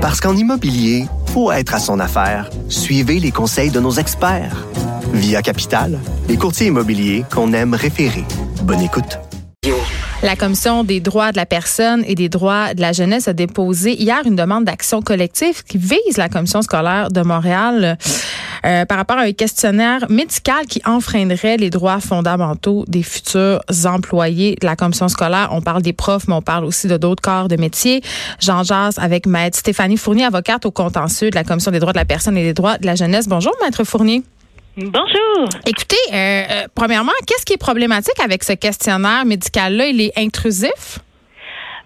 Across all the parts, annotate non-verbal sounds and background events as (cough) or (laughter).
Parce qu'en immobilier, faut être à son affaire. Suivez les conseils de nos experts. Via Capital, les courtiers immobiliers qu'on aime référer. Bonne écoute. La Commission des droits de la personne et des droits de la jeunesse a déposé hier une demande d'action collective qui vise la Commission scolaire de Montréal euh, par rapport à un questionnaire médical qui enfreindrait les droits fondamentaux des futurs employés de la Commission scolaire. On parle des profs, mais on parle aussi de d'autres corps de métier. Jean Jazz avec Maître Stéphanie Fournier, avocate au contentieux de la Commission des droits de la personne et des droits de la jeunesse. Bonjour, Maître Fournier. Bonjour. Écoutez, euh, euh, premièrement, qu'est-ce qui est problématique avec ce questionnaire médical-là? Il est intrusif?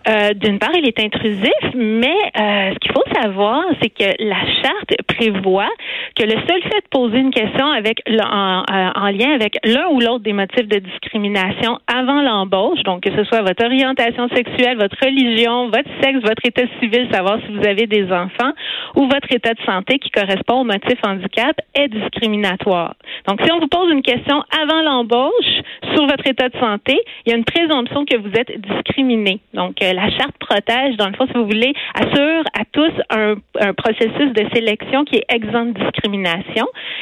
Euh, d'une part, il est intrusif, mais euh, ce qu'il faut savoir, c'est que la charte prévoit que le seul fait de poser une question avec en, euh, en lien avec l'un ou l'autre des motifs de discrimination avant l'embauche, donc que ce soit votre orientation sexuelle, votre religion, votre sexe, votre état civil, savoir si vous avez des enfants, ou votre état de santé qui correspond au motif handicap, est discriminatoire. Donc, si on vous pose une question avant l'embauche sur votre état de santé, il y a une présomption que vous êtes discriminé. Donc, la charte protège, dans le fond, si vous voulez, assure à tous un, processus de sélection qui est exempt de discrimination.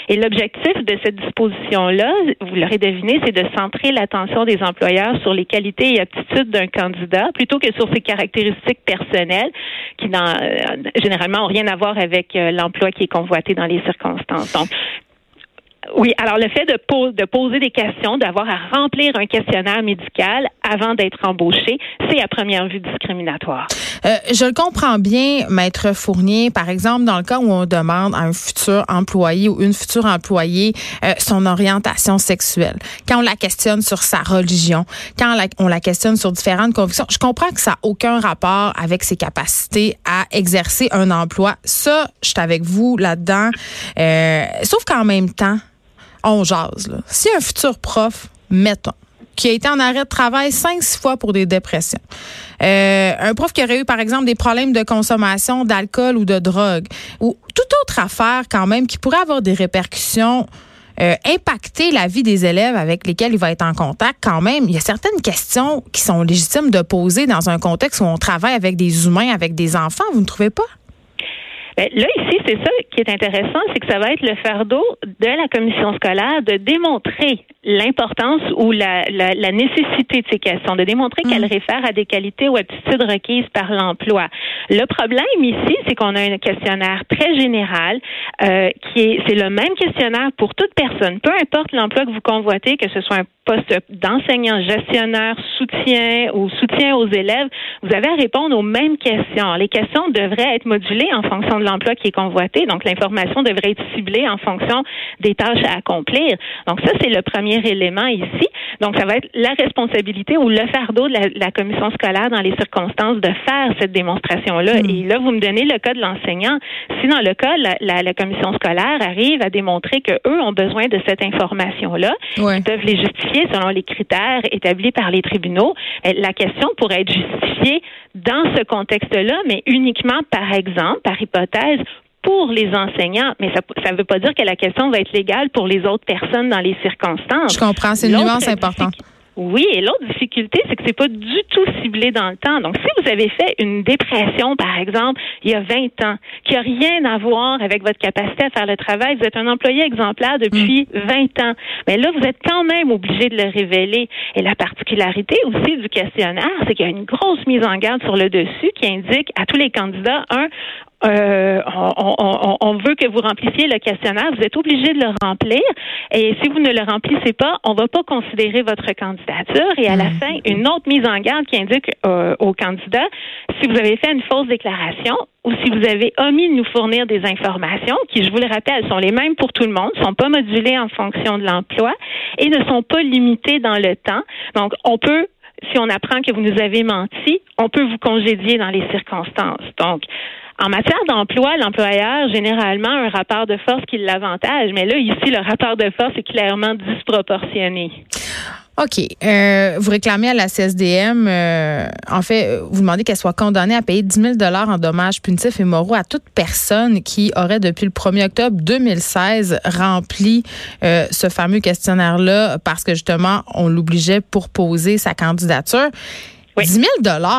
Et l'objectif de cette disposition-là, vous l'aurez deviné, c'est de centrer l'attention des employeurs sur les qualités et aptitudes d'un candidat plutôt que sur ses caractéristiques personnelles qui, euh, généralement, ont rien à voir avec euh, l'emploi qui est convoité dans les circonstances. Oui, alors le fait de, de poser des questions, d'avoir à remplir un questionnaire médical avant d'être embauché, c'est à première vue discriminatoire. Euh, je le comprends bien, maître Fournier. Par exemple, dans le cas où on demande à un futur employé ou une future employée euh, son orientation sexuelle, quand on la questionne sur sa religion, quand on la, questionne sur différentes convictions, je comprends que ça n'a aucun rapport avec ses capacités à exercer un emploi. Ça, je suis avec vous là-dedans. Euh, sauf qu'en même temps, on jase. Si un futur prof, mettons, qui a été en arrêt de travail cinq, six fois pour des dépressions. Euh, un prof qui aurait eu, par exemple, des problèmes de consommation d'alcool ou de drogue, ou toute autre affaire quand même qui pourrait avoir des répercussions, euh, impacter la vie des élèves avec lesquels il va être en contact quand même. Il y a certaines questions qui sont légitimes de poser dans un contexte où on travaille avec des humains, avec des enfants, vous ne trouvez pas? Ben, là, ici, c'est ça qui est intéressant, c'est que ça va être le fardeau de la commission scolaire de démontrer l'importance ou la, la, nécessité de ces questions, de démontrer qu'elles mm. réfèrent à des qualités ou aptitudes requises par l'emploi. Le problème ici, c'est qu'on a un questionnaire très général euh, qui est, c'est le même questionnaire pour toute personne, peu importe l'emploi que vous convoitez, que ce soit un poste d'enseignant, gestionnaire, soutien ou soutien aux élèves, vous avez à répondre aux mêmes questions. Les questions devraient être modulées en fonction de l'emploi qui est convoité, donc l'information devrait être ciblée en fonction des tâches à accomplir. Donc ça, c'est le premier élément ici. Donc ça va être la responsabilité ou le fardeau de la, commission scolaire dans les circonstances de faire cette démonstration-là. Hmm. Et là, vous me donnez le cas de l'enseignant. Si dans le cas, la, la, commission scolaire arrive à démontrer que eux ont besoin de cette information-là, ils peuvent les justifier selon les critères établis par les tribunaux. Euh, la question pourrait être justifiée dans ce contexte-là, mais uniquement, par exemple, par hypothèse, pour les enseignants, mais ça ne veut pas dire que la question va être légale pour les autres personnes dans les circonstances. Je comprends, c'est une nuance importante. Oui, et l'autre difficulté, c'est que c'est pas du tout ciblé dans le temps. Donc, si vous avez fait une dépression, par exemple, il y a 20 ans, qui a rien à voir avec votre capacité à faire le travail, vous êtes un employé exemplaire depuis 20 mm. ans, mais là, vous êtes quand même obligé de le révéler. Et la particularité aussi du questionnaire, c'est qu'il y a une grosse mise en garde sur le dessus qui indique à tous les candidats, un, euh, on, veut que vous remplissiez le questionnaire, vous êtes obligé de le remplir. Et si vous ne le remplissez pas, on ne va pas considérer votre candidature. Et à la fin, une autre mise en garde qui indique euh, au candidat si vous avez fait une fausse déclaration ou si vous avez omis de nous fournir des informations, qui, je vous le rappelle, sont les mêmes pour tout le monde, sont pas modulées en fonction de l'emploi et ne sont pas limitées dans le temps. Donc, on peut si on apprend que vous nous avez menti, on peut vous congédier dans les circonstances. Donc, en matière d'emploi, l'employeur, généralement, un rapport de force qui l'avantage. Mais là, ici, le rapport de force est clairement disproportionné. OK. Euh, vous réclamez à la CSDM, euh, en fait, vous demandez qu'elle soit condamnée à payer 10 000 en dommages punitifs et moraux à toute personne qui aurait, depuis le 1er octobre 2016, rempli euh, ce fameux questionnaire-là parce que, justement, on l'obligeait pour poser sa candidature. 10 000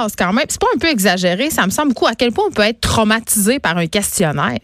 c'est quand même, c'est pas un peu exagéré. Ça me semble beaucoup. À quel point on peut être traumatisé par un questionnaire?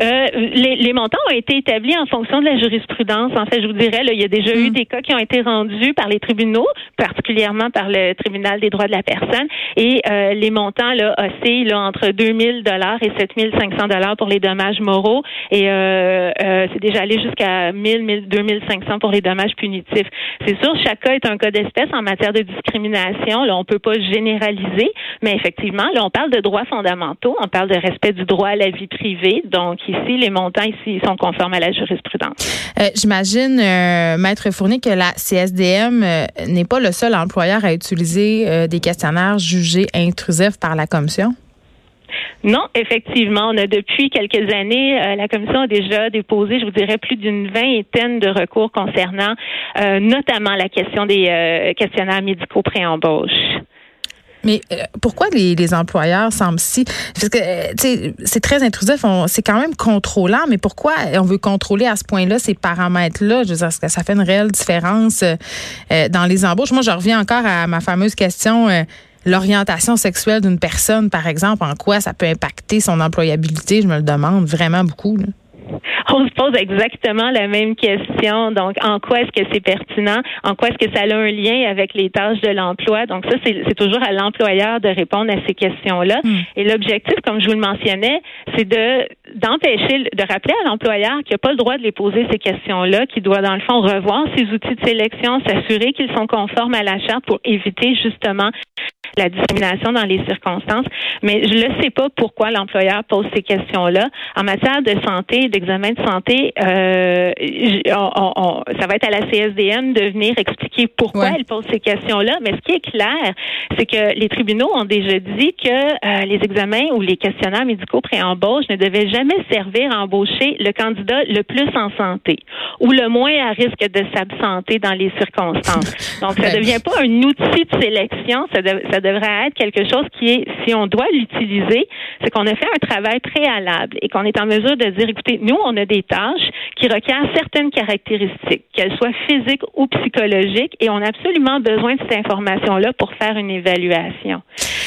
Euh, les, les, montants ont été établis en fonction de la jurisprudence. En fait, je vous dirais, là, il y a déjà eu mm. des cas qui ont été rendus par les tribunaux, particulièrement par le tribunal des droits de la personne, et euh, les montants là oscillent là, entre 2000 dollars et 7500 dollars pour les dommages moraux, et euh, euh, c'est déjà allé jusqu'à 1000, 2500 pour les dommages punitifs. C'est sûr, chaque cas est un cas d'espèce en matière de discrimination. Là, on peut pas généraliser, mais effectivement, là, on parle de droits fondamentaux, on parle de respect du droit à la vie privée, donc ici, les montants ici sont conformes à la jurisprudence. Euh, J'imagine, euh, Maître Fournier, que la CSDM euh, n'est pas le seul employeur à utiliser des questionnaires jugés intrusifs par la Commission. Non, effectivement, on a depuis quelques années, la commission a déjà déposé, je vous dirais, plus d'une vingtaine de recours concernant notamment la question des questionnaires médicaux pré-embauche. Mais euh, pourquoi les, les, employeurs semblent si parce que euh, c'est très intrusif, c'est quand même contrôlant, mais pourquoi on veut contrôler à ce point-là ces paramètres-là? Je veux dire, que ça fait une réelle différence euh, dans les embauches? Moi, je reviens encore à ma fameuse question l'orientation sexuelle d'une personne, par exemple, en quoi ça peut impacter son employabilité? Je me le demande vraiment beaucoup. Là. (laughs) on se pose exactement la même question. Donc, en quoi est-ce que c'est pertinent? En quoi est-ce que ça a un lien avec les tâches de l'emploi? Donc, ça, c'est toujours à l'employeur de répondre à ces questions-là. Hmm. Et l'objectif, comme je vous le mentionnais, c'est de d'empêcher, de rappeler à l'employeur qu'il n'a pas le droit de les poser ces questions-là, qu'il doit, dans le fond, revoir ses outils de sélection, s'assurer qu'ils sont conformes à la charte pour éviter justement la discrimination dans les circonstances. Mais je ne sais pas pourquoi l'employeur pose ces questions-là. En matière de santé, d'examen de santé, euh, ça va être à la CSDM de venir expliquer pourquoi elle pose ces questions-là. Mais ce qui est clair, c'est que les tribunaux ont déjà dit que euh, les examens ou les questionnaires médicaux pré-embauche ne devaient jamais servir à embaucher le candidat le plus en santé ou le moins à risque de s'absenter dans les circonstances. (laughs) Donc, ça ne devient pas un outil de sélection, ça, ça devrait être quelque chose qui est, si on doit l'utiliser, c'est qu'on a fait un travail préalable et qu'on est en mesure de dire, écoutez, nous, on a des tâches qui requièrent certaines caractéristiques, qu'elles soient physiques ou psychologiques, et on a absolument besoin de cette information-là pour faire une évaluation.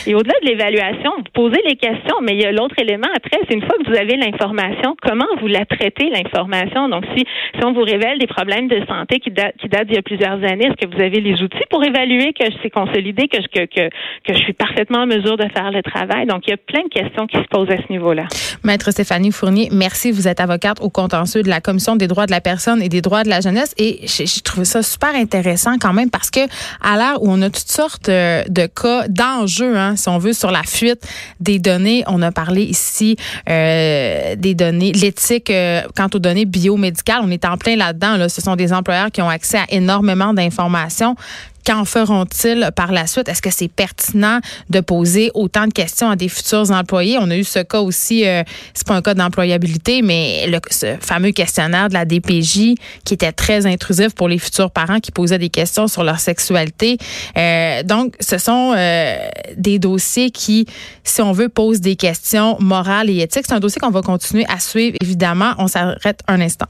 Et au-delà de l'évaluation, vous posez les questions, mais il y a l'autre élément après, c'est une fois que vous avez l'information, comment vous la traitez, l'information? Donc, si, si on vous révèle des problèmes de santé qui, datent qui d'il y a plusieurs années, est-ce que vous avez les outils pour évaluer que c'est consolidé, que, que, que, que je suis parfaitement en mesure de faire le travail? Donc, il y a plein de questions qui se posent à ce niveau-là. Maître Stéphanie Fournier, merci. Vous êtes avocate au contentieux de la Commission des droits de la personne et des droits de la jeunesse. Et j'ai trouvé ça super intéressant quand même parce que à l'heure où on a toutes sortes euh, de cas d'enjeux, hein, si on veut, sur la fuite des données, on a parlé ici euh, des données, l'éthique euh, quant aux données biomédicales. On est en plein là-dedans. Là. Ce sont des employeurs qui ont accès à énormément d'informations. Qu'en feront-ils par la suite? Est-ce que c'est pertinent de poser autant de questions à des futurs employés? On a eu ce cas aussi, euh, c'est pas un cas d'employabilité, mais le, ce fameux questionnaire de la DPJ qui était très intrusif pour les futurs parents qui posaient des questions sur leur sexualité. Euh, donc, ce sont euh, des dossiers qui, si on veut, posent des questions morales et éthiques. C'est un dossier qu'on va continuer à suivre, évidemment. On s'arrête un instant.